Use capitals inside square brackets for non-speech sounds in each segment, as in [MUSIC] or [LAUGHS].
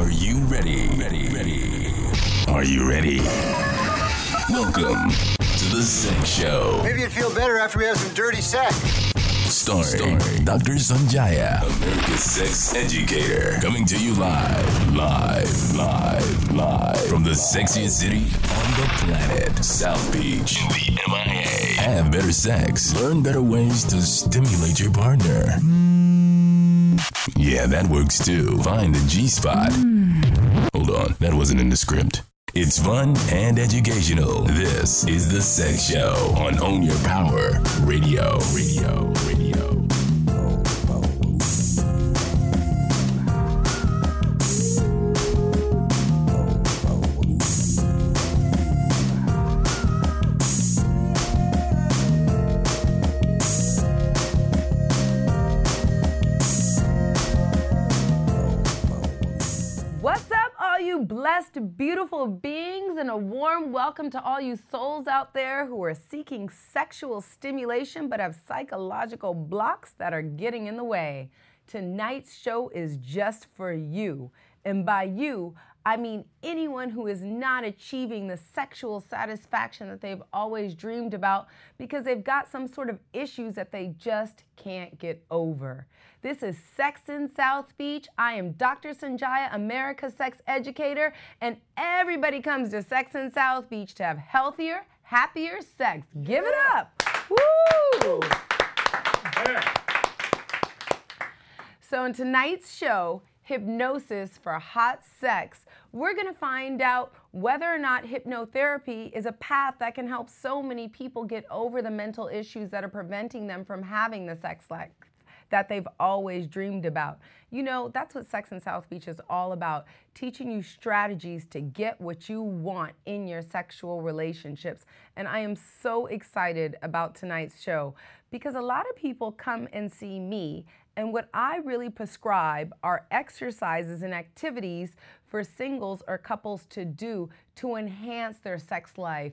Are you ready? Ready, ready. Are you ready? Welcome to the Sex Show. Maybe you'd feel better after we have some dirty sex. Starring, Dr. Sanjaya, America's sex educator. Coming to you live, live, live, live from the sexiest city on the planet, South Beach, in the MIA. Have better sex. Learn better ways to stimulate your partner. Yeah, that works too. Find the G spot. Hmm. Hold on, that wasn't in the script. It's fun and educational. This is the Sex Show on Own Your Power Radio. Radio. Beautiful beings, and a warm welcome to all you souls out there who are seeking sexual stimulation but have psychological blocks that are getting in the way. Tonight's show is just for you. And by you, I mean anyone who is not achieving the sexual satisfaction that they've always dreamed about because they've got some sort of issues that they just can't get over. This is Sex in South Beach. I am Dr. Sanjaya, America's sex educator, and everybody comes to Sex in South Beach to have healthier, happier sex. Give it up. Woo! So, in tonight's show, Hypnosis for Hot Sex, we're gonna find out whether or not hypnotherapy is a path that can help so many people get over the mental issues that are preventing them from having the sex life that they've always dreamed about. You know, that's what Sex in South Beach is all about teaching you strategies to get what you want in your sexual relationships. And I am so excited about tonight's show because a lot of people come and see me. And what I really prescribe are exercises and activities for singles or couples to do to enhance their sex life.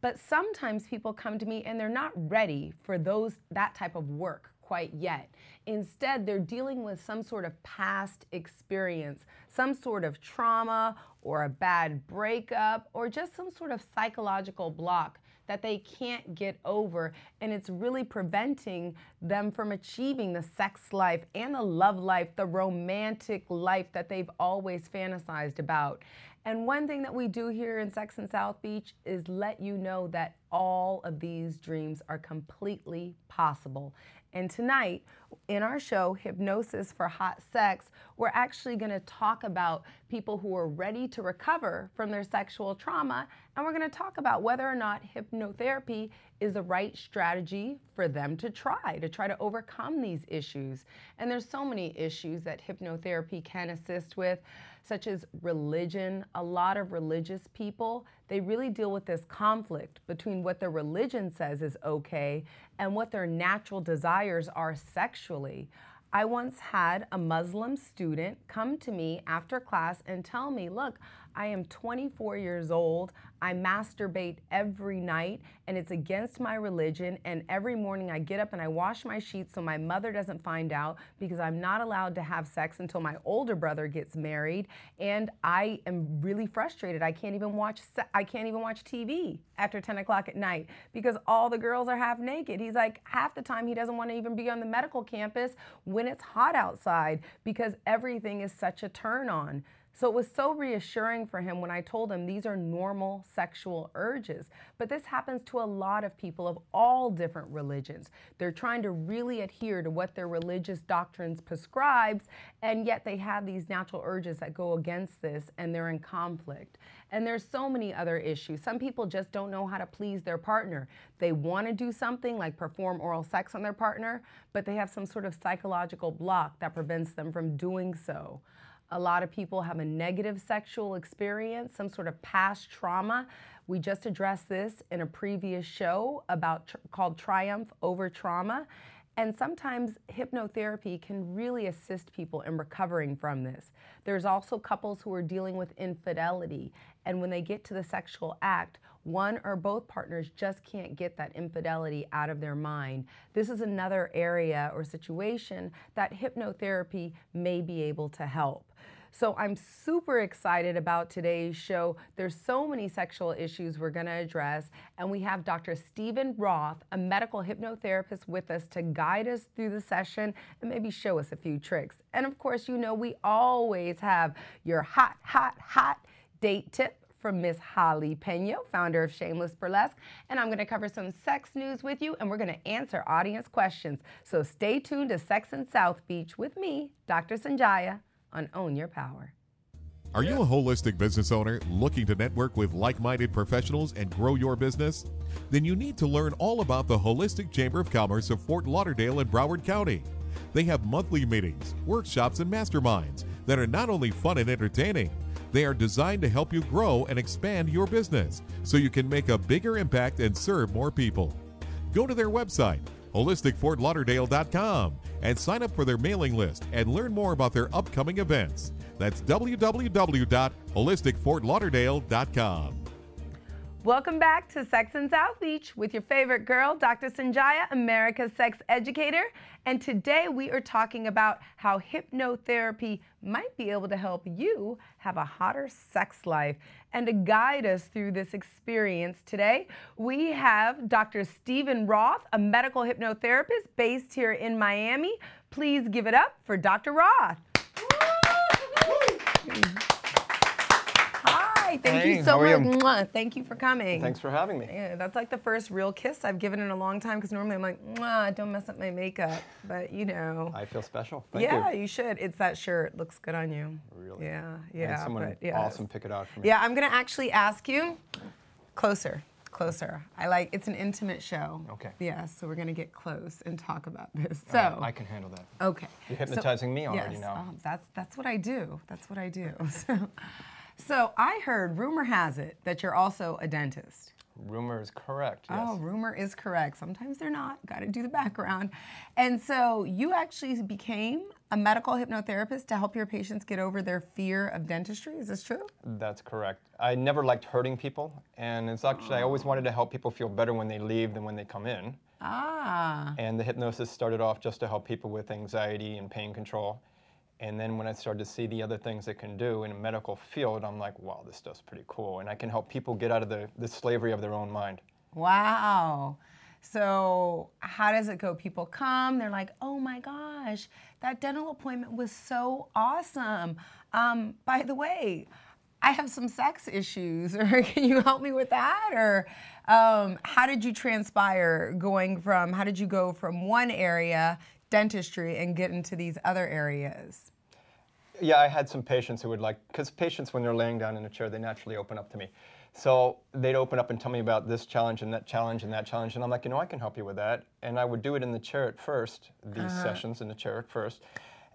But sometimes people come to me and they're not ready for those that type of work quite yet. Instead, they're dealing with some sort of past experience, some sort of trauma or a bad breakup or just some sort of psychological block that they can't get over. And it's really preventing them from achieving the sex life and the love life, the romantic life that they've always fantasized about. And one thing that we do here in Sex in South Beach is let you know that all of these dreams are completely possible. And tonight, in our show, Hypnosis for Hot Sex, we're actually going to talk about people who are ready to recover from their sexual trauma. And we're going to talk about whether or not hypnotherapy is the right strategy for them to try, to try to overcome these issues. And there's so many issues that hypnotherapy can assist with, such as religion. A lot of religious people, they really deal with this conflict between what their religion says is okay and what their natural desires are sexually. I once had a Muslim student come to me after class and tell me, Look, I am 24 years old. I masturbate every night and it's against my religion. And every morning I get up and I wash my sheets so my mother doesn't find out because I'm not allowed to have sex until my older brother gets married. And I am really frustrated. I can't even watch se- I can't even watch TV after 10 o'clock at night because all the girls are half naked. He's like half the time he doesn't want to even be on the medical campus when it's hot outside because everything is such a turn on. So it was so reassuring for him when I told him these are normal sexual urges. But this happens to a lot of people of all different religions. They're trying to really adhere to what their religious doctrines prescribes, and yet they have these natural urges that go against this and they're in conflict. And there's so many other issues. Some people just don't know how to please their partner. They want to do something like perform oral sex on their partner, but they have some sort of psychological block that prevents them from doing so. A lot of people have a negative sexual experience, some sort of past trauma. We just addressed this in a previous show about called Triumph Over Trauma. And sometimes hypnotherapy can really assist people in recovering from this. There's also couples who are dealing with infidelity, and when they get to the sexual act, one or both partners just can't get that infidelity out of their mind. This is another area or situation that hypnotherapy may be able to help. So I'm super excited about today's show. There's so many sexual issues we're going to address, and we have Dr. Stephen Roth, a medical hypnotherapist, with us to guide us through the session and maybe show us a few tricks. And of course, you know, we always have your hot, hot, hot date tip from Miss Holly Peno, founder of Shameless Burlesque. And I'm going to cover some sex news with you, and we're going to answer audience questions. So stay tuned to Sex in South Beach with me, Dr. Sanjaya, on Own Your Power. Are you a holistic business owner looking to network with like minded professionals and grow your business? Then you need to learn all about the Holistic Chamber of Commerce of Fort Lauderdale and Broward County. They have monthly meetings, workshops, and masterminds that are not only fun and entertaining, they are designed to help you grow and expand your business so you can make a bigger impact and serve more people. Go to their website, holisticfortlauderdale.com, and sign up for their mailing list and learn more about their upcoming events. That's www.holisticfortlauderdale.com. Welcome back to Sex in South Beach with your favorite girl, Dr. Sanjaya, America's sex educator. And today we are talking about how hypnotherapy might be able to help you have a hotter sex life. And to guide us through this experience today, we have Dr. Stephen Roth, a medical hypnotherapist based here in Miami. Please give it up for Dr. Roth. Hi, thank Hey, you so much. you? Thank you for coming. Thanks for having me. Yeah, that's like the first real kiss I've given in a long time because normally I'm like, don't mess up my makeup. But you know. I feel special. Thank yeah, you. you. should. It's that shirt. Looks good on you. Really? Yeah, yeah. And yeah. someone but awesome pick it out for me. Yeah, I'm gonna actually ask you closer, closer. I like it's an intimate show. Okay. Yeah, so we're gonna get close and talk about this. So right, I can handle that. Okay. You're hypnotizing me already yes, now. um, that's that's what I do. That's what I do. [LAUGHS] So, so I heard, rumor has it that you're also a dentist. Rumor is correct. Yes. Oh, rumor is correct. Sometimes they're not. Got to do the background. And so you actually became a medical hypnotherapist to help your patients get over their fear of dentistry. Is this true? That's correct. I never liked hurting people, and it's actually I always wanted to help people feel better when they leave than when they come in. Ah. And the hypnosis started off just to help people with anxiety and pain control. And then when I started to see the other things it can do in a medical field, I'm like, wow, this stuff's pretty cool. And I can help people get out of the, the slavery of their own mind. Wow. So, how does it go? People come, they're like, oh my gosh, that dental appointment was so awesome. Um, by the way, I have some sex issues, [LAUGHS] or can you help me with that? Or um, how did you transpire going from, how did you go from one area, dentistry, and get into these other areas? Yeah, I had some patients who would like, because patients, when they're laying down in a chair, they naturally open up to me. So they'd open up and tell me about this challenge and that challenge and that challenge. And I'm like, you know, I can help you with that. And I would do it in the chair at first, these uh-huh. sessions in the chair at first.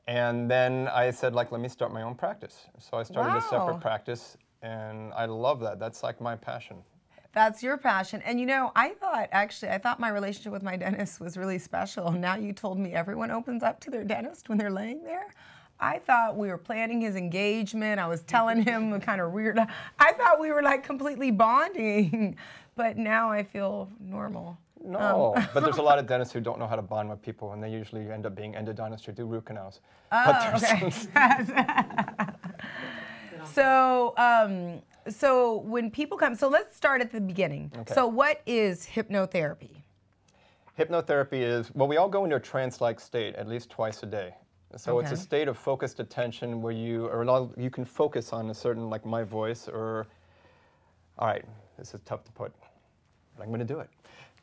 And then I said, like, let me start my own practice. So I started a separate practice. And I love that. That's like my passion. That's your passion. And you know, I thought actually, I thought my relationship with my dentist was really special. [LAUGHS] Now you told me everyone opens up to their dentist when they're laying there. I thought we were planning his engagement. I was telling him the kind of weird. I thought we were like completely bonding, [LAUGHS] but now I feel normal. No, but there's a [LAUGHS] lot of dentists who don't know how to bond with people, and they usually end up being endodontists or do root canals. Oh, okay. so, um, so when people come, so let's start at the beginning. Okay. So, what is hypnotherapy? Hypnotherapy is, well, we all go into a trance like state at least twice a day. So it's a state of focused attention where you, or you can focus on a certain, like my voice, or, all right, this is tough to put, but I'm going to do it.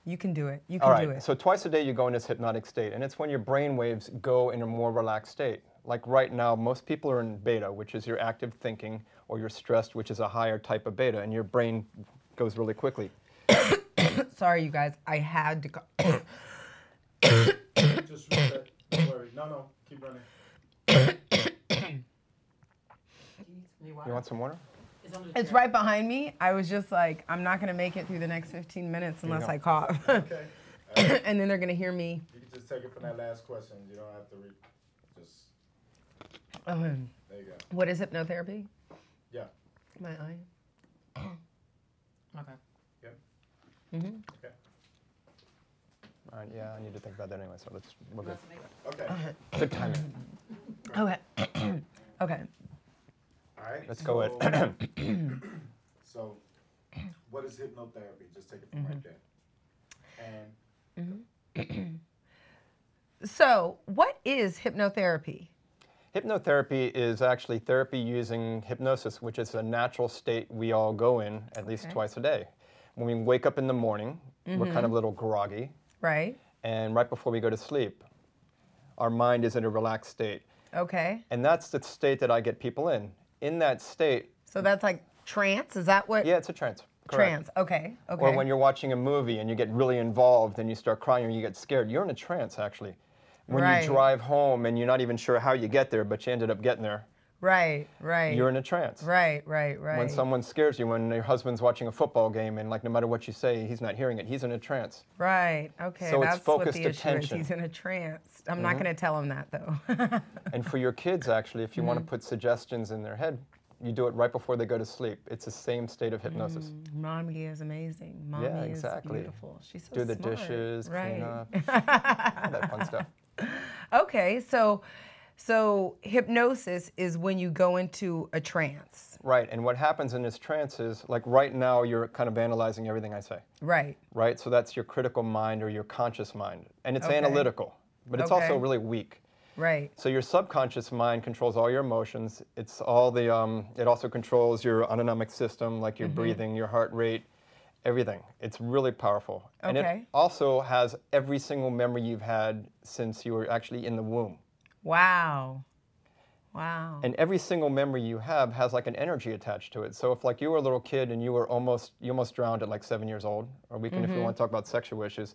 You can do it. You can All right, do it. so twice a day you go in this hypnotic state, and it's when your brain waves go in a more relaxed state. Like right now, most people are in beta, which is your active thinking, or you're stressed, which is a higher type of beta, and your brain goes really quickly. [COUGHS] Sorry, you guys. I had to go. [COUGHS] Just reset. Don't worry. No, no. Keep running. [COUGHS] You want some water? It's right behind me. I was just like, I'm not gonna make it through the next 15 minutes unless go. I cough. Okay. and then they're gonna hear me. You can just take it from that last question. You don't have to re- just. Um, There you go. what is hypnotherapy? Yeah. My eye. okay. Yep. Mm-hmm. Okay. All right, yeah, I need to think about that anyway, so let's, we're good. Okay. Good timing. [COUGHS] Okay. [COUGHS] okay. All right. Let's go so, with [COUGHS] so, what is hypnotherapy? Just take it from Mm-hmm. right there. And Mhm. So, what is hypnotherapy? Hypnotherapy is actually therapy using hypnosis, which is a natural state we all go in at least Okay. twice a day. When we wake up in the morning, we're Mm-hmm. kind of a little groggy, Right? and right before we go to sleep, our mind is in a relaxed state. Okay. And that's the state that I get people in. In that state, So that's like trance. Is that what? yeah, it's a trance. correct. Trance. Okay. Okay. Or when you're watching a movie and you get really involved and you start crying or you get scared, you're in a trance actually. When Right. you drive home and you're not even sure how you get there, but you ended up getting there, right. Right. you're in a trance. Right. Right. Right. When someone scares you, when your husband's watching a football game and like no matter what you say, he's not hearing it, he's in a trance. Right. Okay. So it's that's what focused the issue attention. is. He's in a trance. I'm not going to tell him that though. [LAUGHS] And for your kids, actually, if you Mm-hmm. want to put suggestions in their head, you do it right before they go to sleep. It's the same state of hypnosis. Mommy is amazing. Mommy exactly. is beautiful. She's so Do the smart. dishes, right. clean up, [LAUGHS] all that fun stuff. Okay. So, so hypnosis is when you go into a trance. Right, and what happens in this trance is, like right now, you're kind of analyzing everything I say. Right. right? So that's your critical mind or your conscious mind. And it's Okay. analytical, but it's also really weak. Right. So your subconscious mind controls all your emotions. It's all the um, it also controls your autonomic system, like your Mm-hmm. breathing, your heart rate, everything. It's really powerful. And it also has every single memory you've had since you were actually in the womb. Wow. Wow. And every single memory you have has like an energy attached to it. So if like you were a little kid and you were almost you almost drowned at like seven years old, or we can if Mm-hmm. we want to talk about sexual issues,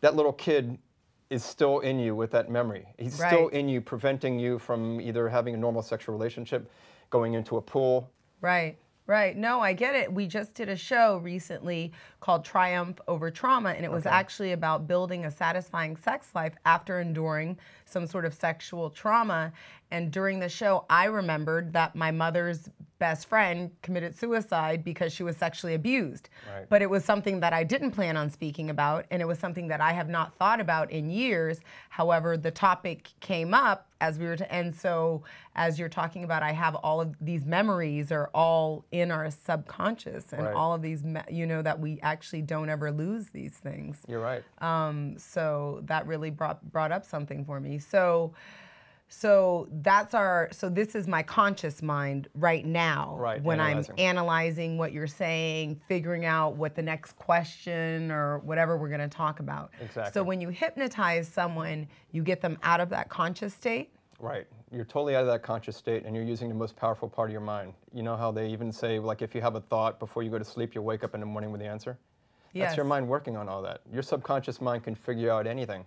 that little kid is still in you with that memory. He's still in you, preventing you from either having a normal sexual relationship, going into a pool. Right, right. No, I get it. We just did a show recently called Triumph Over Trauma, and it was actually about building a satisfying sex life after enduring some sort of sexual trauma. And during the show, I remembered that my mother's best friend committed suicide because she was sexually abused. Right. But it was something that I didn't plan on speaking about, and it was something that I have not thought about in years. However, the topic came up as we were to, and so as you're talking about, I have all of these memories are all in our subconscious, and Right. all of these, me- you know, that we actually don't ever lose these things. You're right. Um, so that really brought brought up something for me. So. So that's our. So this is my conscious mind right now. Right, When analyzing. I'm analyzing what you're saying, figuring out what the next question or whatever we're going to talk about. Exactly. So when you hypnotize someone, you get them out of that conscious state. Right. You're totally out of that conscious state and you're using the most powerful part of your mind. You know how they even say, like, if you have a thought before you go to sleep, you'll wake up in the morning with the answer? That's your mind working on all that. Your subconscious mind can figure out anything.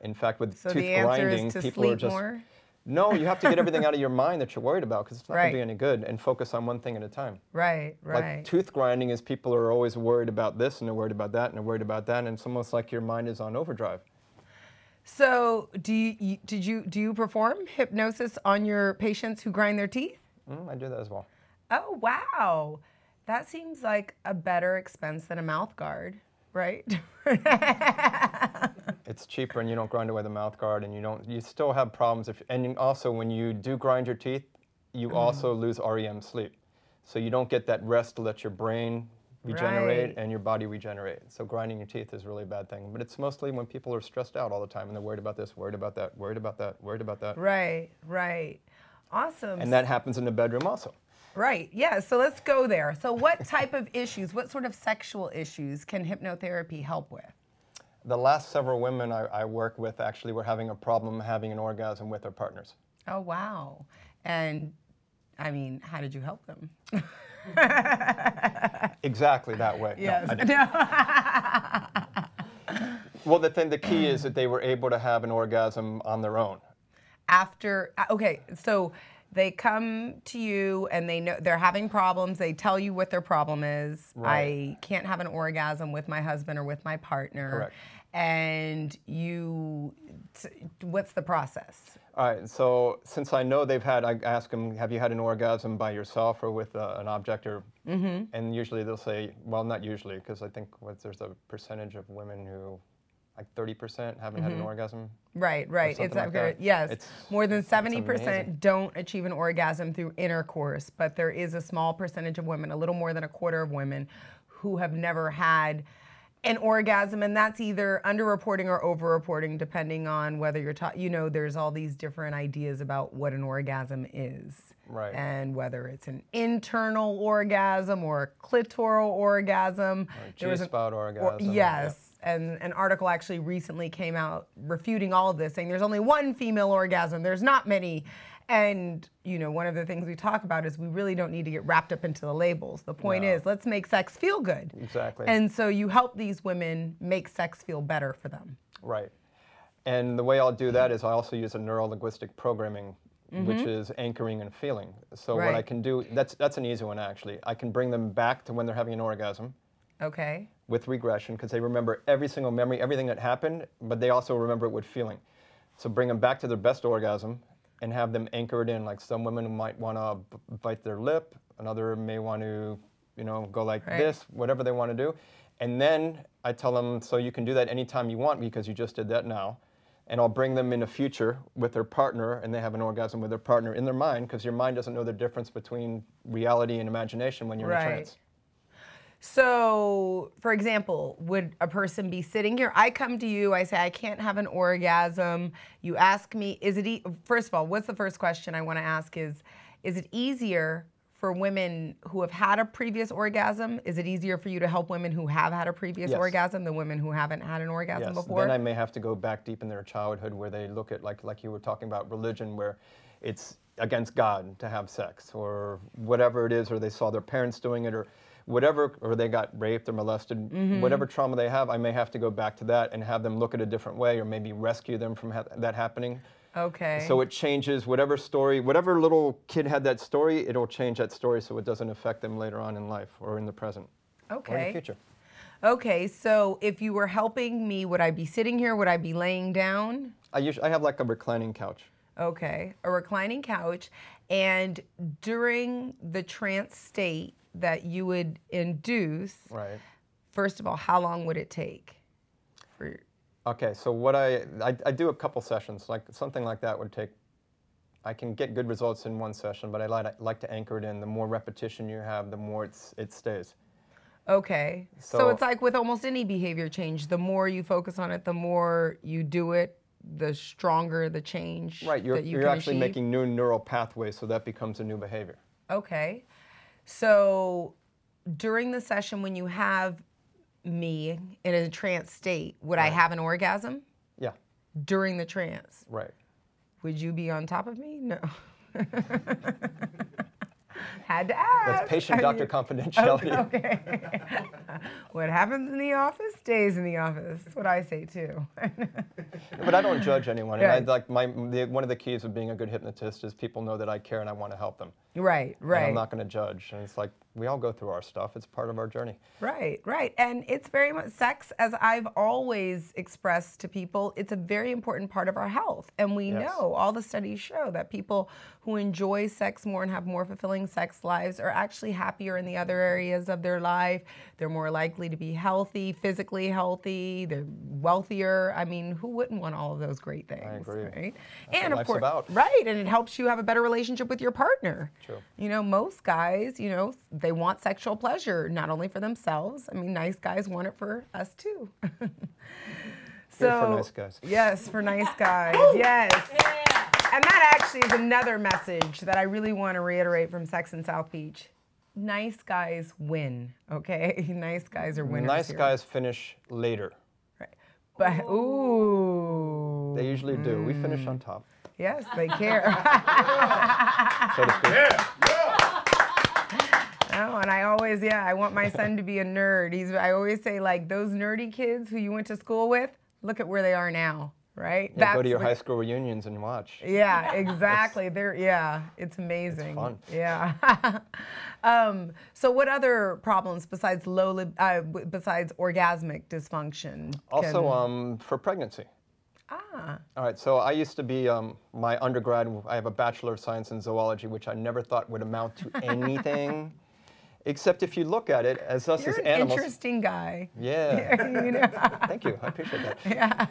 In fact, with So tooth the grinding, is to people are just. more. No, you have to get everything out of your [LAUGHS] mind that you're worried about because it's not going to be any good and focus on one thing at a time. Right. Right. Like tooth grinding is people are always worried about this and they're worried about that and they're worried about that and it's almost like your mind is on overdrive. so do you, you did you do you perform hypnosis on your patients who grind their teeth? Mm, I do that as well. Oh wow, that seems like a better expense than a mouth guard, right? [LAUGHS] It's cheaper and you don't grind away the mouth guard and you don't you still have problems if and also when you do grind your teeth, you Mm-hmm. also lose REM sleep. So you don't get that rest to let your brain regenerate Right. and your body regenerate. So grinding your teeth is really a bad thing. But it's mostly when people are stressed out all the time and they're worried about this, worried about that, worried about that, worried about that. right. Right. Awesome. And that happens in the bedroom also. Right. Yeah. So let's go there. So what type of issues, what sort of sexual issues can hypnotherapy help with? The last several women I, I work with actually were having a problem having an orgasm with their partners. Oh wow. And I mean, how did you help them? [LAUGHS] Exactly that way. No, Yes. [LAUGHS] Didn't. Well, the thing, the key is that they were able to have an orgasm on their own. after uh, okay so they come to you and they know they're having problems they tell you what their problem is Right. i can't have an orgasm with my husband or with my partner Correct. And you what's the process All right. So since I know they've had, I ask them, "Have you had an orgasm by yourself or with uh, an object?" Or, and usually they'll say, "Well, not usually, because I think what, there's a percentage of women who like 30% haven't had an orgasm. Right, right. It's like very- that. yes. It's- More than 70% don't achieve an orgasm through intercourse, but there is a small percentage of women, a little more than a quarter of women, who have never had an orgasm, and that's either underreporting or overreporting, depending on whether you're taught. You know, there's all these different ideas about what an orgasm is, Right. And whether it's an internal orgasm or a clitoral orgasm. There was an- G-spot or- orgasm, yes, and an article actually recently came out refuting all of this, saying there's only one female orgasm, there's not many. And you know, one of the things we talk about is we really don't need to get wrapped up into the labels. The point No. is, let's make sex feel good. Exactly. And so you help these women make sex feel better for them. Right. And the way I'll do that is I also use a neuro linguistic programming, which is anchoring and feeling. So what I Mm-hmm. Can do that's that's an easy one actually. I can bring them back to when they're having an orgasm Okay. with regression because they remember every single memory, everything that happened, but they also remember it with feeling. So bring them back to their best orgasm and have them anchor it in. Like some women might want to bite their lip, another may want to, you know, go like Right. this, whatever they want to do. And then I tell them, so you can do that anytime you want because you just did that now. And I'll bring them in the future with their partner, and they have an orgasm with their partner in their mind because your mind doesn't know the difference between reality and imagination when you're in trance. So, for example, would a person be sitting here? I come to you, I say, I can't have an orgasm. You ask me, is it, e- first of all, what's the first question I want to ask is, is it easier for women who have had a previous orgasm? Is it easier for you to help women who have had a previous Yes. orgasm than women who haven't had an orgasm Yes. before? Then I may have to go back deep in their childhood where they look at like like you were talking about religion where it's against God to have sex or whatever it is or they saw their parents doing it or whatever or they got raped or molested Mm-hmm. whatever trauma they have I may have to go back to that and have them look at a different way or maybe rescue them from ha- that happening. okay. So it changes whatever story, whatever little kid had that story, it'll change that story so it doesn't affect them later on in life or in the present or in the future. Okay, so if you were helping me, would I be sitting here? Would I be laying down? I usually I have like a reclining couch. Okay, a reclining couch. And during the trance state that you would induce, Right. first of all, how long would it take? For, Okay, so what I, I I do a couple sessions, like something like that would take. I can get good results in one session, but I like like to anchor it in. The more repetition you have, the more it's it stays. okay, so, So- it's like with almost any behavior change, the more you focus on it, the more you do it, the stronger the change Right, you're that you you're can actually achieve. making new neural pathways, so that becomes a new behavior. Okay. So during the session, when you have me in a trance state, would I have an orgasm Yeah, during the trance? right. Would you be on top of me? No. [LAUGHS] Had to ask. That's patient doctor confidentiality. [LAUGHS] Okay. [LAUGHS] what happens in the office stays in the office. That's what I say too. [LAUGHS] But I don't judge anyone. And I, like my the, one of the keys of being a good hypnotist is people know that I care and I want to help them. right, And right. I'm not going to judge. And it's like we all go through our stuff. It's part of our journey. Right, right. And it's very much sex, as I've always expressed to people, it's a very important part of our health. And we Yes. know, all the studies show that people who enjoy sex more and have more fulfilling sex lives are actually happier in the other areas of their life. They're more likely to be healthy, physically healthy, they're wealthier. I mean, who wouldn't want all of those great things? agree. Right? That's and what of course, about. right. And it helps you have a better relationship with your partner. True. You know, most guys, you know, they want sexual pleasure, not only for themselves. I mean, nice guys want it for us too. [LAUGHS] so, Good for nice guys. Yes, for nice guys. yes. And that actually is another message that I really want to reiterate from Sex in South Beach. Nice guys win, okay? [LAUGHS] nice guys are winners. nice here. guys finish later. Right. But, ooh. They usually do. We Mm. finish on top, Yes, they care. [LAUGHS] [LAUGHS] so to speak. Oh, and I always, yeah, I want my son to be a nerd. He's, I always say, like, those nerdy kids who you went to school with, look at where they are now, right? Yeah, go to your what- high school reunions and watch. Yeah, exactly. They're, yeah, it's amazing. fun. Yeah. [LAUGHS] um, so, what other problems besides low, lib, uh, besides orgasmic dysfunction? Also, can- um, for pregnancy. ah, All right, so I used to be um, my undergrad. I have a bachelor of science in zoology, which I never thought would amount to [LAUGHS] anything. Except if you look at it as us You're as an animals. interesting guy. Yeah. [LAUGHS] you know? [LAUGHS] Thank you. I appreciate that. [LAUGHS] Yeah.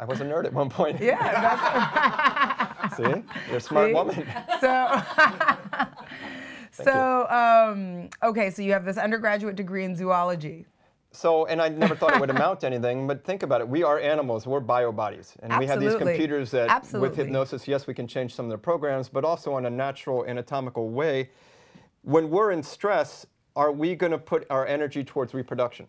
I was a nerd at one point. Yeah, See? You're a smart See? woman. So, so um, okay, so you have this undergraduate degree in zoology. So, and I never thought it would amount to anything, but think about it. We are animals, we're bio bodies. And we have these computers that, Absolutely. with hypnosis, yes, we can change some of their programs, but also in a natural, anatomical way. When we're in stress, are we going to put our energy towards reproduction?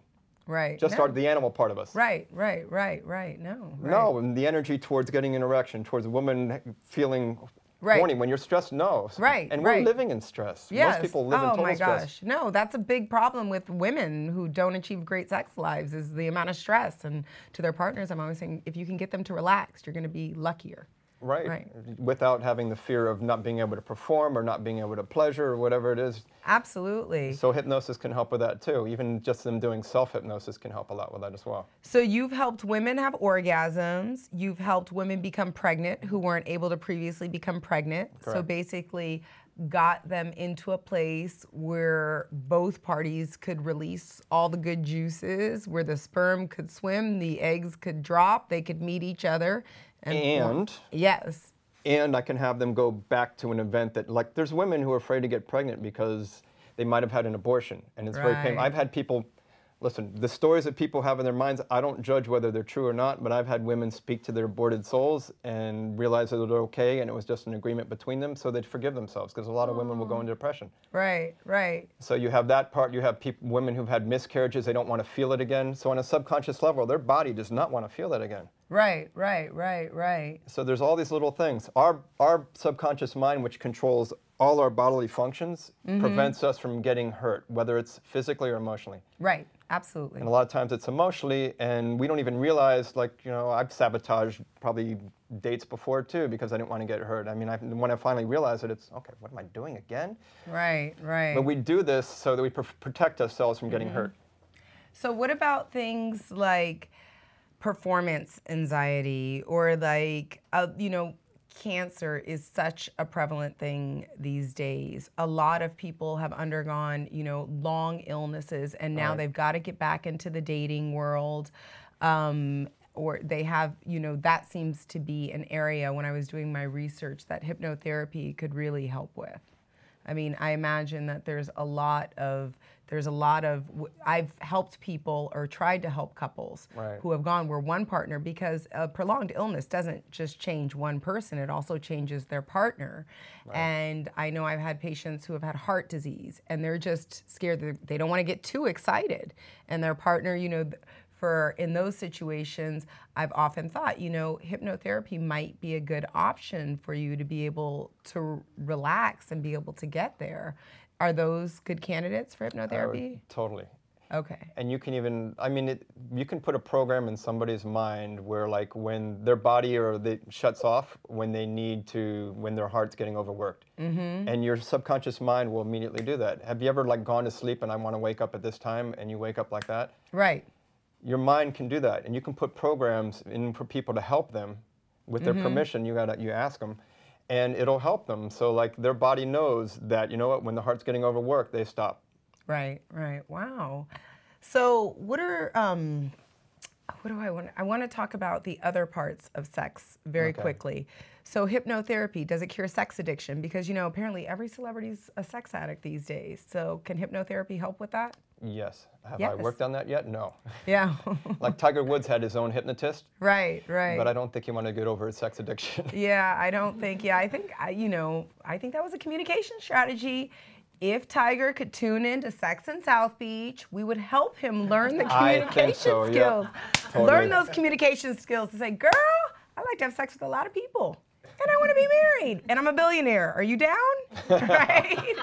Right. Just no. our, the animal part of us. Right, right, right, right. No. Right. No, and the energy towards getting an erection, towards a woman feeling Right. horny. When you're stressed, no. Right, And we're right. living in stress. Yes. Most people live oh in total my stress. gosh. No, that's a big problem with women who don't achieve great sex lives is the amount of stress. And to their partners, I'm always saying, if you can get them to relax, you're going to be luckier. Right. Right. Without having the fear of not being able to perform or not being able to pleasure or whatever it is. Absolutely. So hypnosis can help with that too. Even just them doing self-hypnosis can help a lot with that as well. So you've helped women have orgasms. You've helped women become pregnant who weren't able to previously become pregnant. So basically got them into a place where both parties could release all the good juices, where the sperm could swim, the eggs could drop, they could meet each other. Form- And yes. and I can have them go back to an event that like there's women who are afraid to get pregnant because they might have had an abortion and it's very painful. I've had people listen, the stories that people have in their minds, I don't judge whether they're true or not, but I've had women speak to their aborted souls and realize that they're okay and it was just an agreement between them so they'd forgive themselves because a lot of women will go into depression. Right, right. So you have that part. You have people, women who've had miscarriages. They don't want to feel it again. So on a subconscious level, their body does not want to feel that again. Right, right, right, right. So there's all these little things. Our our subconscious mind, which controls all our bodily functions, Mm-hmm. prevents us from getting hurt, whether it's physically or emotionally. Right. Absolutely. And a lot of times it's emotionally, and we don't even realize. Like you know, I've sabotaged probably dates before too because I didn't want to get hurt. I mean, I, when I finally realized it, it's okay. What am I doing again? Right, right. But we do this so that we pr- protect ourselves from Mm-hmm. getting hurt. So, what about things like performance anxiety or like, uh, you know, cancer is such a prevalent thing these days. A lot of people have undergone, you know, long illnesses and now Right. they've got to get back into the dating world. Um, or they have, you know, that seems to be an area when I was doing my research that hypnotherapy could really help with. I mean, I imagine that there's a lot of there's a lot of I've helped people or tried to help couples Right. who have gone where one partner because a prolonged illness doesn't just change one person, it also changes their partner. And I know I've had patients who have had heart disease and they're just scared that they don't want to get too excited and their partner, you know, for in those situations, I've often thought, you know, hypnotherapy might be a good option for you to be able to relax and be able to get there. Are those good candidates for hypnotherapy? Totally. Okay. And you can even, I mean, it, you can put a program in somebody's mind where, like, when their body or they shuts off when they need to, when their heart's getting overworked, mm-hmm. and your subconscious mind will immediately do that. Have you ever like gone to sleep and I want to wake up at this time, and you wake up like that? Right. Your mind can do that, and you can put programs in for people to help them with their permission. You gotta, you ask them, and it'll help them. So like their body knows that you know what, when the heart's getting overworked, they stop. Right, right. Wow. So, what are um what do I want? I want to talk about the other parts of sex very Okay. quickly. So, hypnotherapy does it cure sex addiction? Because you know, apparently every celebrity's a sex addict these days. So, can hypnotherapy help with that? Yes. Have I worked on that yet? No. Yeah. [LAUGHS] like Tiger Woods had his own hypnotist, right, right. but I don't think he wanted to get over his sex addiction. [LAUGHS] Yeah, I don't think. Yeah, I think I, you know, I think that was a communication strategy. If Tiger could tune in to Sex and South Beach, we would help him learn the [LAUGHS] communication so, yeah. skills. Totally. Learn those communication skills to say, "Girl, I like to have sex with a lot of people." And I want to be married, and I'm a billionaire. Are you down? right?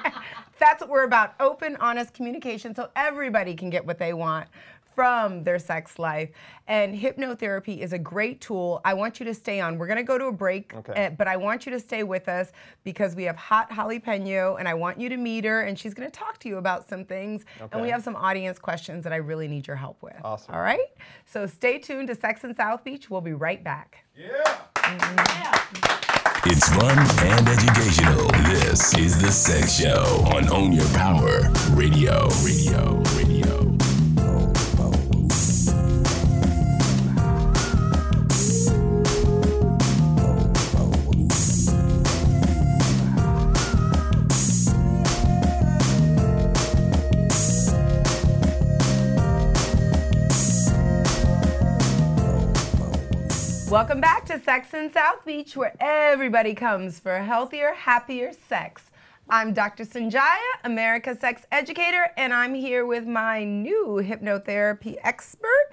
That's what we're about open, honest communication so everybody can get what they want from their sex life. And hypnotherapy is a great tool. I want you to stay on. We're going to go to a break, Okay. eh, but I want you to stay with us because we have hot Holly Peno and I want you to meet her and she's going to talk to you about some things. And we have some audience questions that I really need your help with. Awesome. All right? So stay tuned to Sex in South Beach. We'll be right back. Yeah. Yeah. It's fun and educational. This is The Sex Show on Own Your Power Radio. Radio. Radio. Welcome back to Sex in South Beach, where everybody comes for healthier, happier sex. I'm Dr. Sanjaya, America's sex educator, and I'm here with my new hypnotherapy expert,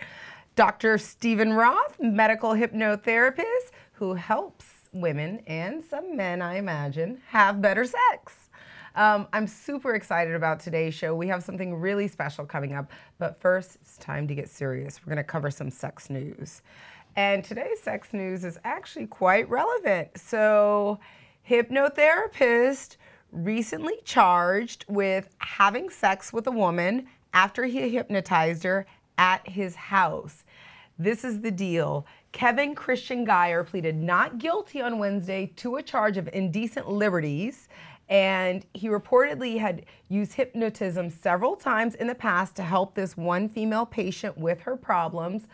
Dr. Stephen Roth, medical hypnotherapist, who helps women and some men, I imagine, have better sex. Um, I'm super excited about today's show. We have something really special coming up, but first, it's time to get serious. We're going to cover some sex news. And today's sex news is actually quite relevant. So, hypnotherapist recently charged with having sex with a woman after he hypnotized her at his house. This is the deal. Kevin Christian Geyer pleaded not guilty on Wednesday to a charge of indecent liberties. And he reportedly had used hypnotism several times in the past to help this one female patient with her problems.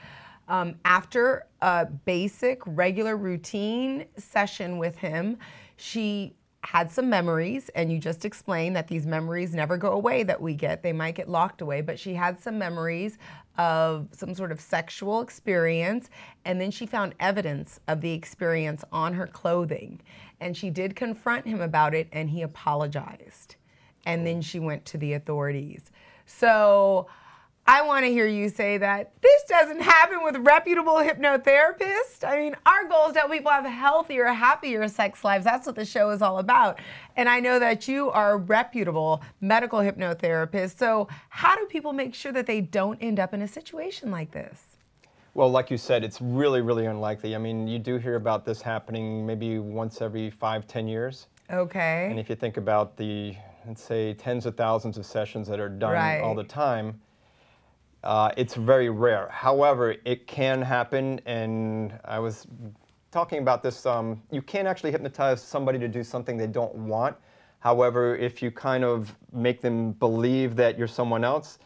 Um, after a basic, regular routine session with him, she had some memories, and you just explained that these memories never go away that we get. They might get locked away, but she had some memories of some sort of sexual experience, and then she found evidence of the experience on her clothing. And she did confront him about it, and he apologized. And then she went to the authorities. So, I want to hear you say that this doesn't happen with reputable hypnotherapists. I mean, our goal is that people have healthier, happier sex lives. That's what the show is all about. And I know that you are a reputable medical hypnotherapist. So, how do people make sure that they don't end up in a situation like this? Well, like you said, it's really, really unlikely. I mean, you do hear about this happening maybe once every five, ten years. Okay. And if you think about the, let's say, tens of thousands of sessions that are done Right. all the time, uh, it's very rare. However, it can happen, and I was talking about this. Um, you can actually hypnotize somebody to do something they don't want. However, if you kind of make them believe that you're someone else,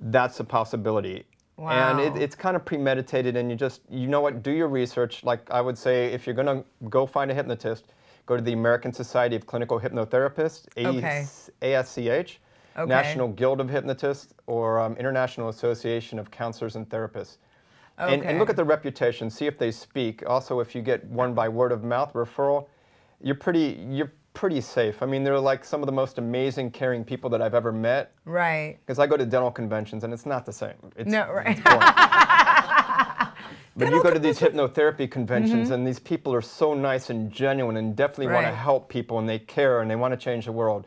that's a possibility. Wow. And it, it's kind of premeditated, and you just, you know what, do your research. Like I would say, if you're gonna go find a hypnotist, go to the American Society of Clinical Hypnotherapists, Okay. ASCH, Okay. National Guild of Hypnotists, or um, International Association of Counselors and Therapists. And, and look at the reputation, see if they speak. Also, if you get one by word of mouth referral, you're pretty, you're pretty safe. I mean, they're like some of the most amazing, caring people that I've ever met. Right. Because I go to dental conventions and it's not the same. It's, No, right. [LAUGHS] but you go to these hypnotherapy conventions Mm-hmm. and these people are so nice and genuine and definitely want to help people and they care and they want to change the world.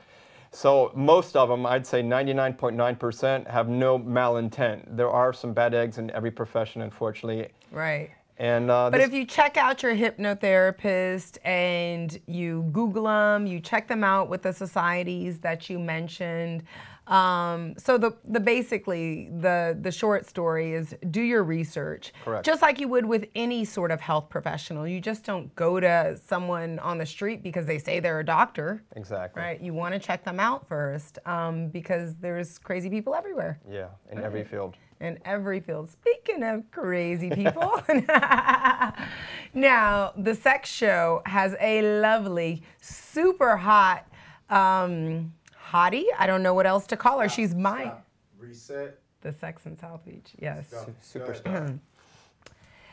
So most of them, I'd say 99.9%, have no malintent. There are some bad eggs in every profession, unfortunately. Right. And uh, But if you check out your hypnotherapist and you Google them, you check them out with the societies that you mentioned. Um, so the the basically the the short story is do your research, Correct. just like you would with any sort of health professional. You just don't go to someone on the street because they say they're a doctor. exactly. Right, you want to check them out first um, because there's crazy people everywhere Yeah, in every field. in every field. Speaking of crazy people, [LAUGHS] now the sex show has a lovely, super hot um, hottie. I don't know what else to call her. She's my Stop. Reset. The Sex in South Beach, yes. Go. Superstar. [CLEARS THROAT]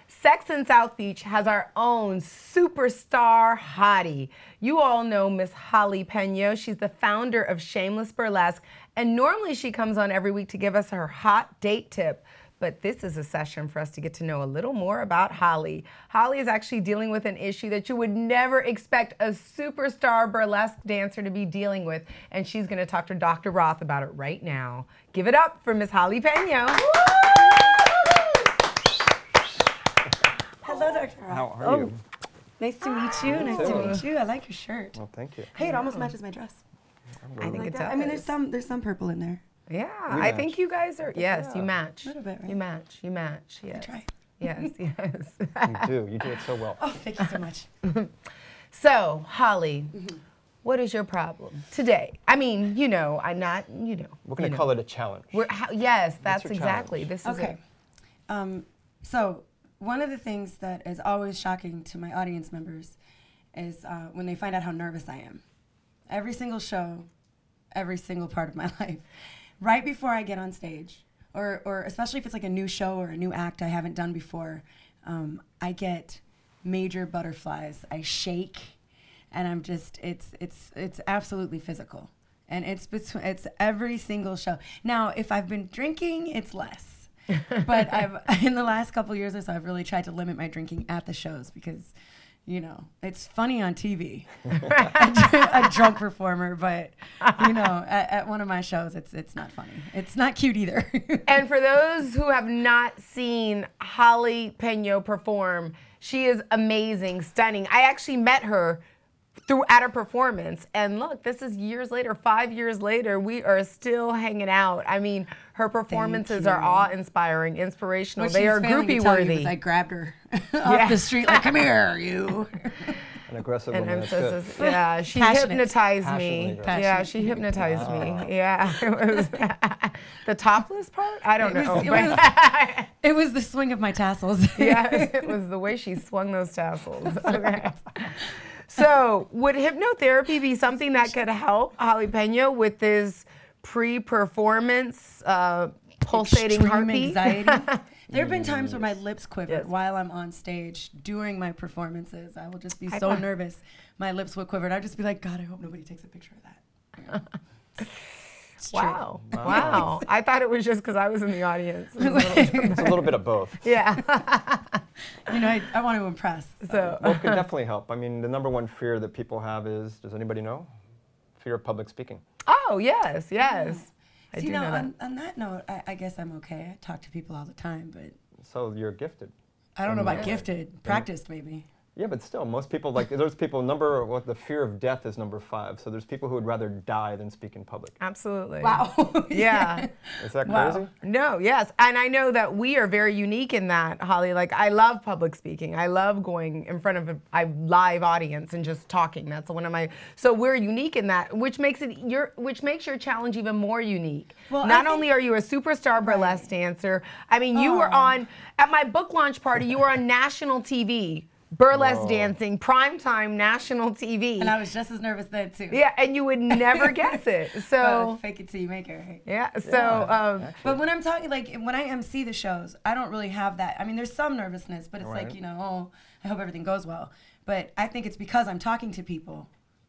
Sex in South Beach has our own superstar hottie. You all know Miss Holly Peno. She's the founder of Shameless Burlesque, and normally she comes on every week to give us her hot date tip. But this is a session for us to get to know a little more about Holly. Holly is actually dealing with an issue that you would never expect a superstar burlesque dancer to be dealing with, and she's going to talk to Dr. Roth about it right now. Give it up for Miss Holly Peno. Hello, Dr. Roth. How are oh, you? Nice to meet you. Nice to meet you. I like your shirt. Well, thank you. Hey, it almost matches my dress. I think Like it that. I mean, there's some there's some purple in there. Yeah, I think you guys are. Yes, you match. A Little bit, right? You match. You match. Yes. try. Yes. [LAUGHS] Yes. You do. You do it so well. [LAUGHS] Oh, thank you so much. [LAUGHS] So, Holly, what is your problem today? I mean, you know, I'm not, you know. We're going to know. call it a challenge. We're, how, yes, that's exactly. challenge? This is Okay. it. Um, so one of the things that is always shocking to my audience members is uh, when they find out how nervous I am. Every single show, every single part of my life, right before I get on stage, or or especially if it's like a new show or a new act I haven't done before, um, I get major butterflies. I shake, and I'm just it's it's it's absolutely physical, and it's between it's every single show. Now, if I've been drinking, it's less [LAUGHS] but I've [LAUGHS] in the last couple years or so, I've really tried to limit my drinking at the shows because, you know, it's funny on TV, [LAUGHS] a, drunk performer, but you know, at, at one of my shows, it's it's not funny. It's not cute either. [LAUGHS] And for those who have not seen Holly Peno perform, she is amazing, stunning. I actually met her through at a performance, and look, this is years later, five years later, we are still hanging out. I mean, her performances are awe-inspiring, inspirational. What they are groupie tell you worthy. I grabbed her Yeah. [LAUGHS] off the street, like, "Come here, [LAUGHS] you." An aggressive and woman. That's so, good. so- yeah, she Passionate. hypnotized me. aggressive. Yeah, she hypnotized me. Yeah, [LAUGHS] it was the topless part. I don't It know, was- it was- It was the swing of my tassels. yeah, it was the way she swung those tassels. Okay. So, would hypnotherapy be something that could help Holly Pena with this pre-performance uh, pulsating extreme heartbeat? anxiety. [LAUGHS] There have been times where my lips quiver Yes. while I'm on stage during my performances. I will just be so nervous, my lips will quiver, and I'd just be like, God, I hope nobody takes a picture of that. [LAUGHS] It's true. Wow. wow, I thought it was just because I was in the audience. [LAUGHS] It's a little bit of both. [LAUGHS] yeah. [LAUGHS] You know, I, I want to impress. So, um, Well, it could definitely help. I mean, the number one fear that people have is, does anybody know? Fear of public speaking. oh yes, yes. I See, do now, know that. on, on that note, I, I guess I'm okay. I talk to people all the time, but So you're gifted. I don't know about Yeah. gifted. Practiced, maybe. Yeah, but still, most people like there's people number what the fear of death is number five. So there's people who would rather die than speak in public. Absolutely. Wow. [LAUGHS] Yeah. Is that Wow. crazy? No, yes. And I know that we are very unique in that, Holly. Like, I love public speaking. I love going in front of a, a live audience and just talking. That's one of my. So we're unique in that, which makes it your, which makes your challenge even more unique. Well, Not think- only are you a superstar burlesque dancer, I mean, you were oh. on at my book launch party. You were on national TV, burlesque Whoa. dancing, primetime national TV. And I was just as nervous then, too. yeah, and you would never [LAUGHS] guess it. But So fake it till you make it, right? yeah, so um, But when I'm talking, like when I MC the shows, I don't really have that. I mean, there's some nervousness, but it's Right. like you know, oh, I hope everything goes well. But I think it's because I'm talking to people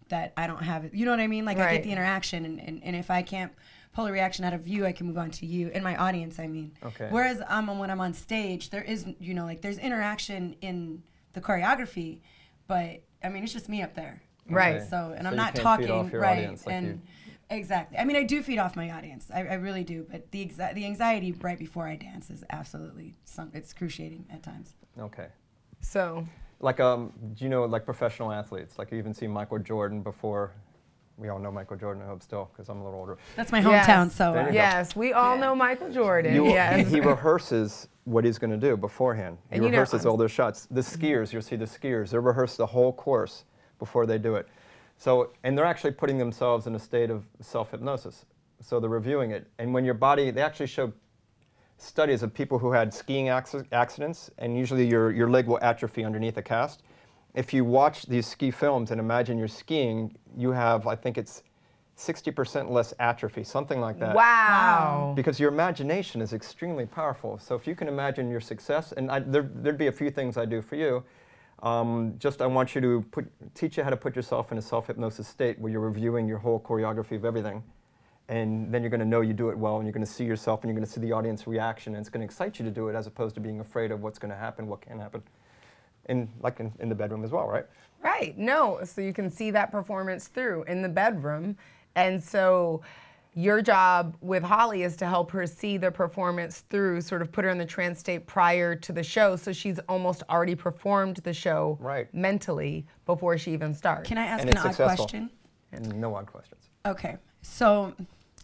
that I don't have it. You know what I mean? Like I get the interaction, and, and, and if I can't pull a reaction out of you, I can move on to you in my audience. I mean, Okay. whereas um, when I'm on stage, there is you know like there's interaction in the choreography, but I mean it's just me up there. Right. Okay. So, and So I'm you not can't feed talking off your right. audience like and you- exactly. I mean, I do feed off my audience. I, I really do. But the exa- the anxiety right before I dance is absolutely some. It's excruciating at times. Okay. so Like, um, do you know, like professional athletes? Like, you even see Michael Jordan before. We all know Michael Jordan, I hope still, because I'm a little older. That's my Yes. hometown. So uh. Yes, we all Yeah. know Michael Jordan. You, yes. he, he rehearses what he's going to do beforehand. He And you know, rehearses I'm- all those shots. The mm-hmm. skiers, you'll see the skiers, they rehearse the whole course before they do it. So, and they're actually putting themselves in a state of self hypnosis. So they're reviewing it. And when your body, they actually show studies of people who had skiing acci- accidents, and usually your, your leg will atrophy underneath a cast. If you watch these ski films and imagine you're skiing, you have, I think it's 60% less atrophy, something like that wow. because your imagination is extremely powerful. So if you can imagine your success, and I, there, there'd be a few things I do for you. Um, just I want you to put, teach you how to put yourself in a self-hypnosis state where you're reviewing your whole choreography of everything, and then you're going to know you do it well, and you're going to see yourself, and you're going to see the audience reaction, and it's going to excite you to do it as opposed to being afraid of what's going to happen, what can happen, in like in, in the bedroom as well, right? Right. No. So you can see that performance through in the bedroom. And so your job with Holly is to help her see the performance through, sort of put her in the trance state prior to the show. So she's almost already performed the show Right. mentally before she even starts. can I ask And an odd successful. question? No odd questions. Okay. So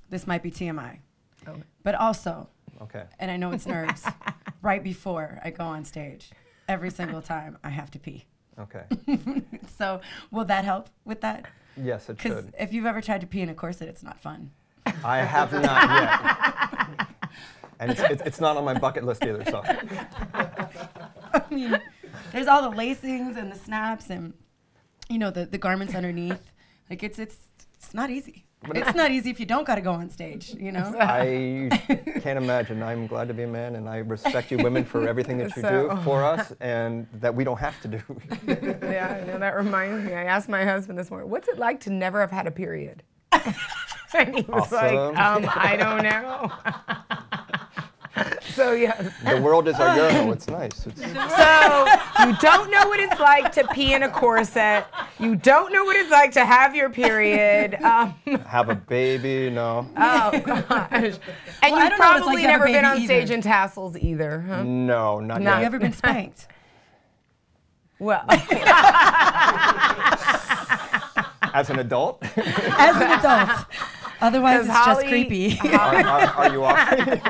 this might be TMI, oh. but also, Okay. and I know it's nerves. [LAUGHS] right before I go on stage, every single time I have to pee. Okay. [LAUGHS] So will that help with that? Yes, it Because should. if you've ever tried to pee in a corset, it's not fun. I have not yet. [LAUGHS] And it's, it's, it's not on my bucket list either, so. [LAUGHS] I mean, there's all the lacings and the snaps and you know the, the garments underneath. Like it's it's it's not easy. It's not easy if you don't got to go on stage. You know. I [LAUGHS] can't imagine. I'm glad to be a man, and I respect you women for everything that you [LAUGHS] So- do for us, and that we don't have to do. [LAUGHS] Yeah, I know that reminds me. I asked my husband this morning, "What's it like to never have had a period?" and he was like, um, "I don't know." [LAUGHS] so yeah. the world is our urinal. It's nice. It's, So you don't know what it's like to pee in a corset. You don't know what it's like to have your period. [LAUGHS] Um, have a baby, no. oh gosh. [LAUGHS] And I you've don't know what it's probably like to have a never been baby on stage either. in tassels either, huh? No, not No. yet. you ever been spanked? Well, As an adult, As an adult. Otherwise, it's Because just creepy. are, are, are you offering?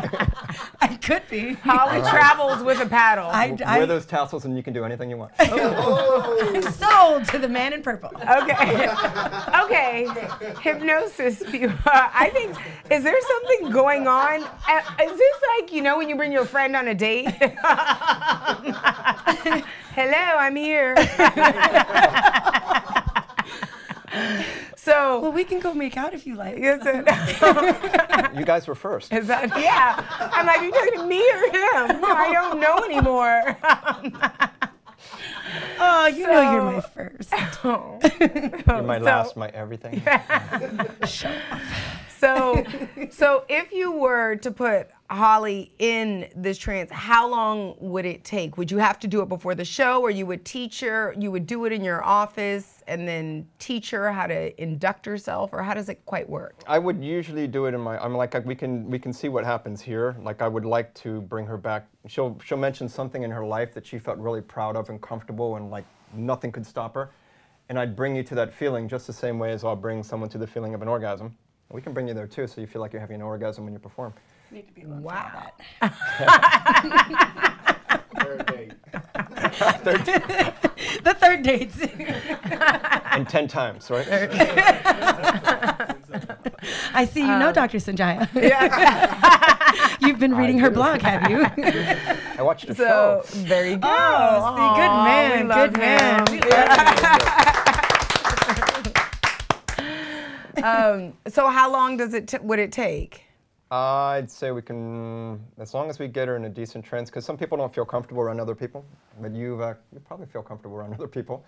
[LAUGHS] I could be. Holly travels with a paddle. I, Wear those tassels, and you can do anything you want. [LAUGHS] I'm sold to the man in purple. Okay. [LAUGHS] okay. Hypnosis. people. I think, is there something going on? Uh, Is this like, you know, when you bring your friend on a date? Hello, I'm here. [LAUGHS] so, Well, we can go make out if you like. is it? [LAUGHS] You guys were first. Is that, yeah. I'm like, are you talking to me or him? I don't know anymore. [LAUGHS] Oh, you know you're my first. You're my So- last, my everything. So, [LAUGHS] so if you were to put Holly in this trance, how long would it take? Would you have to do it before the show, or you would teach her? You would do it in your office and then teach her how to induct herself, or how does it quite work? I would usually do it in my. I'm like we can we can see what happens here. Like I would like to bring her back. She'll she'll mention something in her life that she felt really proud of and comfortable and like nothing could stop her. And I'd bring you to that feeling just the same way as I'll bring someone to the feeling of an orgasm. And we can bring you there too, so you feel like you're having an orgasm when you perform. Need to be alone for Wow. that. Third date. [LAUGHS] [LAUGHS] The third dates. [LAUGHS] And ten times, right? I see you Um, know Dr. Sonjia. Yeah. You've been reading her do. blog, have you? I watched a So show. there you go. Oh, see, good man, we love good man. him. We love [LAUGHS] Um, so how long does it t- would it take? I'd say we can, as long as we get her in a decent trance, because some people don't feel comfortable around other people, but you uh, you probably feel comfortable around [LAUGHS] other people.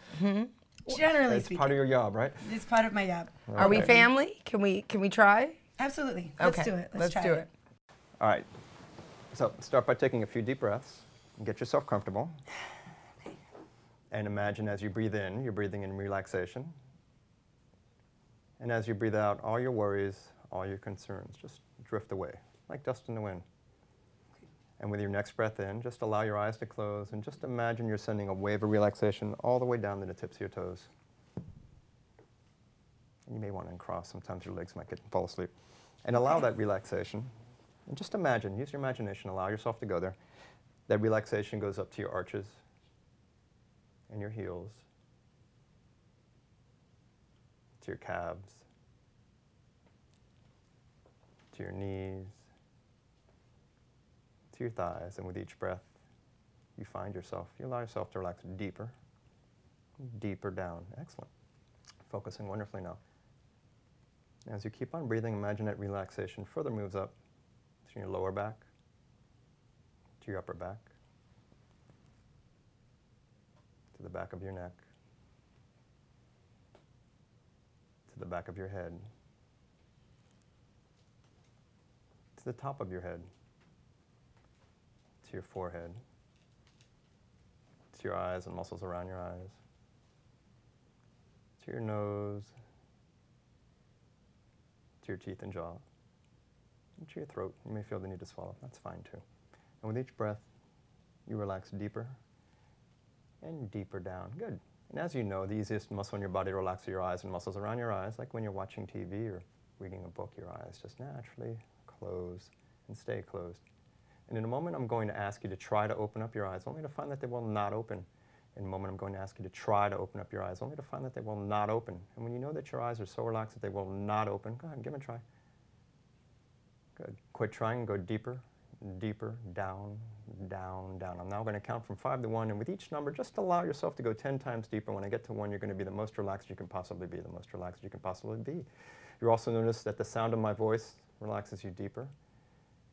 Generally It's speaking, part of your job, right? it's part of my job. Are we family? Can we can we try? Absolutely. Let's okay, do it. Let's, let's try do it. All right. So start by taking a few deep breaths. and Get yourself comfortable. [SIGHS] And imagine as you breathe in, you're breathing in relaxation. And as you breathe out, all your worries, all your concerns just drift away, like dust in the wind. And with your next breath in, just allow your eyes to close and just imagine you're sending a wave of relaxation all the way down to the tips of your toes. And you may want to uncross, sometimes your legs might get fall asleep. And allow that relaxation. And just imagine, use your imagination, allow yourself to go there. That relaxation goes up to your arches and your heels, to your calves, to your knees, to your thighs. And with each breath, you find yourself, you allow yourself to relax deeper, deeper down. Excellent. Focusing wonderfully now. As you keep on breathing, imagine that relaxation further moves up to your lower back, to your upper back, to the back of your neck, to the back of your head, to the top of your head, to your forehead, to your eyes and muscles around your eyes, to your nose, to your teeth and jaw, and to your throat. You may feel the need to swallow. That's fine too. And with each breath, you relax deeper and deeper down. Good. And as you know, the easiest muscle in your body to relax are your eyes and muscles around your eyes, like when you're watching TV or reading a book, your eyes just naturally close and stay closed. And in a moment, I'm going to ask you to try to open up your eyes, only to find that they will not open. In a moment, I'm going to ask you to try to open up your eyes, only to find that they will not open. And when you know that your eyes are so relaxed that they will not open, go ahead and give them a try. Good. Quit trying and go deeper, deeper, down, down, down. I'm now going to count from five to one, and with each number, just allow yourself to go 10 times deeper. When I get to one, you're going to be the most relaxed you can possibly be, the most relaxed you can possibly be. You also notice that the sound of my voice relaxes you deeper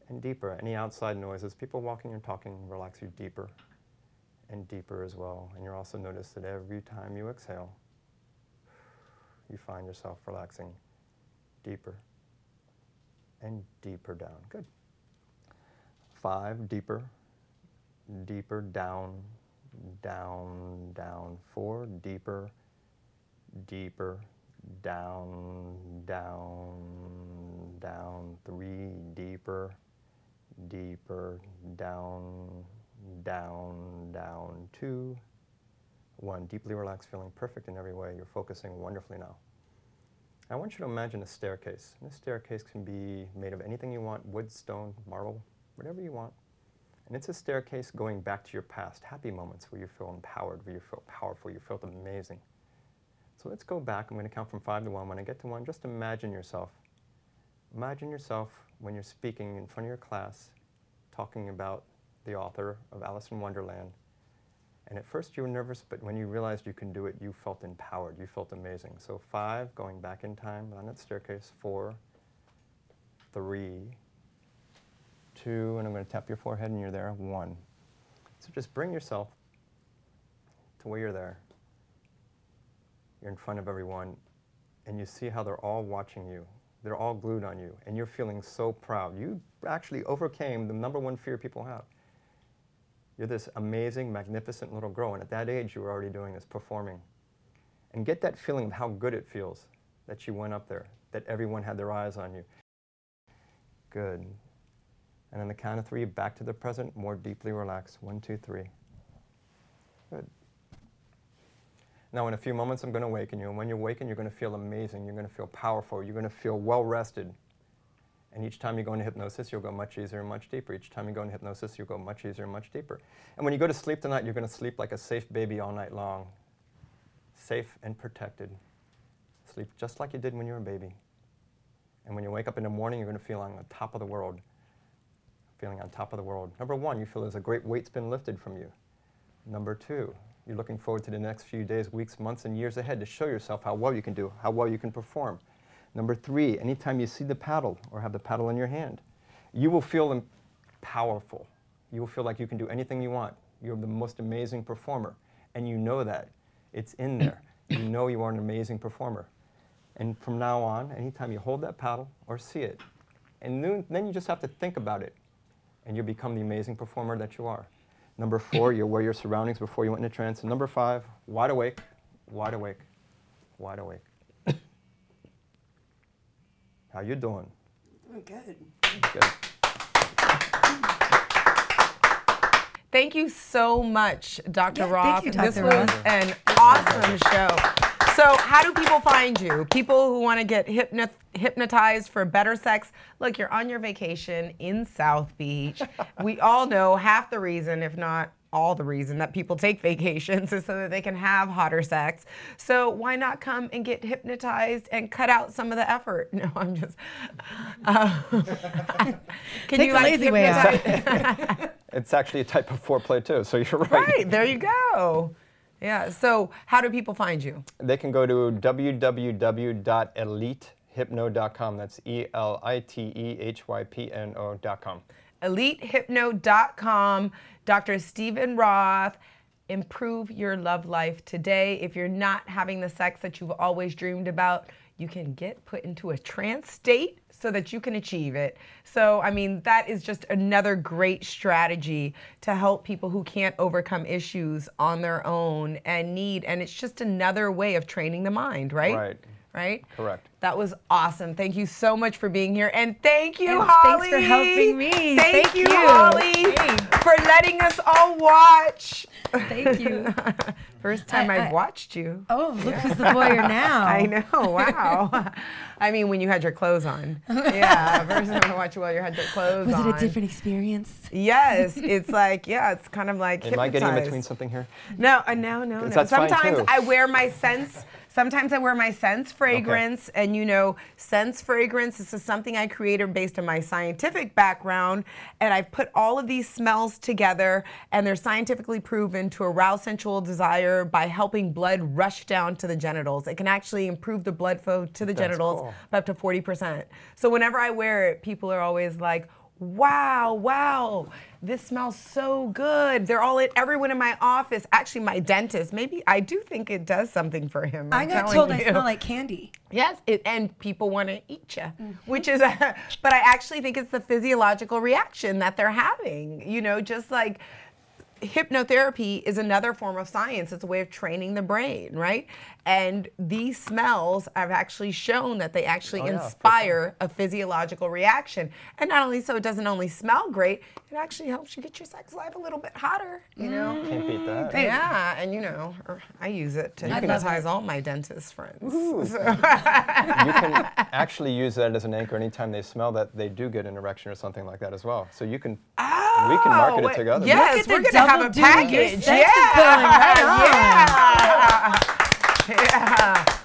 and deeper. Any outside noises, people walking and talking, relax you deeper and deeper as well. And you'll also notice that every time you exhale, you find yourself relaxing deeper and deeper down. Good. Five, deeper, deeper, down, down, down. Four, deeper, deeper, down, down, down. Three, deeper, deeper, down, down, down. Two, one. Deeply relaxed, feeling perfect in every way. You're focusing wonderfully now. I want you to imagine a staircase. And this staircase can be made of anything you want wood, stone, marble, whatever you want. And it's a staircase going back to your past, happy moments where you feel empowered, where you feel powerful, you felt amazing. So let's go back. I'm going to count from five to one. When I get to one, just imagine yourself. Imagine yourself when you're speaking in front of your class, talking about the author of Alice in Wonderland. And at first you were nervous, but when you realized you can do it, you felt empowered. You felt amazing. So five, going back in time on that staircase. Four, three, two, and I'm going to tap your forehead and you're there. One. So just bring yourself to where you're there. You're in front of everyone, and you see how they're all watching you. They're all glued on you, and you're feeling so proud. You actually overcame the number one fear people have. You're this amazing, magnificent little girl, and at that age, you were already doing this, performing. And get that feeling of how good it feels that you went up there, that everyone had their eyes on you. Good. And on the count of three, back to the present, more deeply relaxed. One, two, three. Good. Now, in a few moments, I'm going to awaken you. And when you awaken, you're going to feel amazing. You're going to feel powerful. You're going to feel well rested. And each time you go into hypnosis, you'll go much easier and much deeper. Each time you go into hypnosis, you'll go much easier and much deeper. And when you go to sleep tonight, you're going to sleep like a safe baby all night long. Safe and protected. Sleep just like you did when you were a baby. And when you wake up in the morning, you're going to feel on the top of the world. Feeling on top of the world. Number one, you feel as a great weight's been lifted from you. Number two, you're looking forward to the next few days, weeks, months, and years ahead to show yourself how well you can do, how well you can perform. Number three, anytime you see the paddle or have the paddle in your hand, you will feel powerful. You will feel like you can do anything you want. You're the most amazing performer, and you know that. It's in there. [COUGHS] you know you are an amazing performer. And from now on, anytime you hold that paddle or see it, and then, then you just have to think about it, and you become the amazing performer that you are. Number four, you're aware of your surroundings before you went into trance. And number five, wide awake, wide awake, wide awake. [COUGHS] How you doing? Doing good. Good. Thank you so much, Dr. Yeah, thank Roth. you, this Dr. was Roth. an awesome show. So, how do people find you? People who want to get hypno- hypnotized for better sex. Look, you're on your vacation in South Beach. [LAUGHS] we all know half the reason, if not all the reason, that people take vacations [LAUGHS] is so that they can have hotter sex. So, why not come and get hypnotized and cut out some of the effort? [LAUGHS] No, I'm just. Uh, [LAUGHS] can Take the lazy way out. It's actually a type of foreplay too, so you're right. Right, there you go. Yeah, so how do people find you? They can go to www.elitehypno.com. That's E L I T E H Y P N O.com. EliteHypno.com, Dr. Stephen Roth. Improve your love life today. If you're not having the sex that you've always dreamed about, you can get put into a trance state so that you can achieve it. So, I mean, that is just another great strategy to help people who can't overcome issues on their own and need, and it's just another way of training the mind, right? Right. Right? Correct. That was awesome. Thank you so much for being here. And thank you, And Holly. thanks for helping me. Thank, Thank you, you. Holly, Hey. for letting us all watch. Thank you. [LAUGHS] First time I- I, have I- watched you. Oh, look who's the voyeur [LAUGHS] now. I know. Wow. I mean, when you had your clothes on. [LAUGHS] Yeah. First time I watched you while you had your clothes Was on. Was it a different experience? Yes. It's like, yeah, it's kind of like. Am I getting in between something here? No, uh, no, no, no. that's fine, Sometimes too. I wear my scents. Sometimes I wear my scents fragrance, and you know, scents fragrance. This is something I created based on my scientific background, and I've put all of these smells together, and they're scientifically proven to arouse sensual desire by helping blood rush down to the genitals. It can actually improve the blood flow to the genitals cool. by up to 40%. So whenever I wear it, people are always like, wow, wow, this smells so good. They're all in, everyone in my office, actually my dentist, maybe I do think it does something for him. I I'm got telling told I you. smell like candy. Yes, it, and people want to eat you, Mm-hmm. which is, a, [LAUGHS] but I actually think it's the physiological reaction that they're having. You know, just like hypnotherapy is another form of science. It's a way of training the brain, right? And these smells have actually shown that they actually Oh, yeah, inspire a physiological reaction. And not only so, it doesn't only smell great, it actually helps you get your sex life a little bit hotter, you know? Can't beat that. Yeah, and you know, er, I use it to hypnotize all my dentist friends. [LAUGHS] you can actually use that as an anchor anytime they smell that they do get an erection or something like that as well. So you can, we can market it together. Yes, Look at we're gonna have a double package. sex is Yeah, going right yeah, yeah.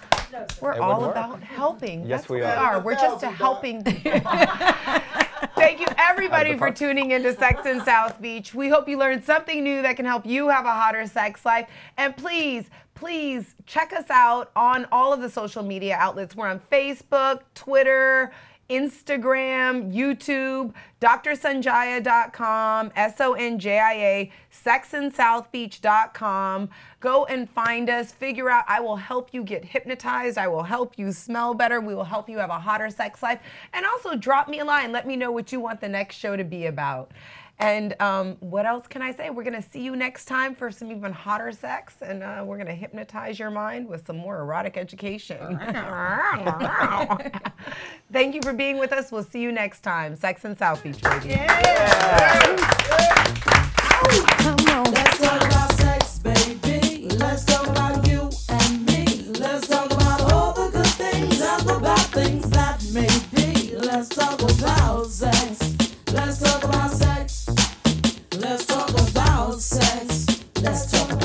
We're all work. about helping. Yes, That's we what are. We're just a helping. [LAUGHS] Thank you, everybody, for park. tuning into Sex in South Beach. We hope you learned something new that can help you have a hotter sex life. And please, please check us out on all of the social media outlets. We're on Facebook, Twitter, Instagram, YouTube, drsonjia.com, S O N J I A, sexinSouthBeach.com. Go and find us, figure out. I will help you get hypnotized. I will help you smell better. We will help you have a hotter sex life. And also drop me a line. Let me know what you want the next show to be about. And um, what else can I say? We're going to see you next time for some even hotter sex, and uh, we're going to hypnotize your mind with some more erotic education. [LAUGHS] Thank you for being with us. We'll see you next time. Sex in South Beach, baby. Let's talk about sex, baby. Let's talk about Let's talk about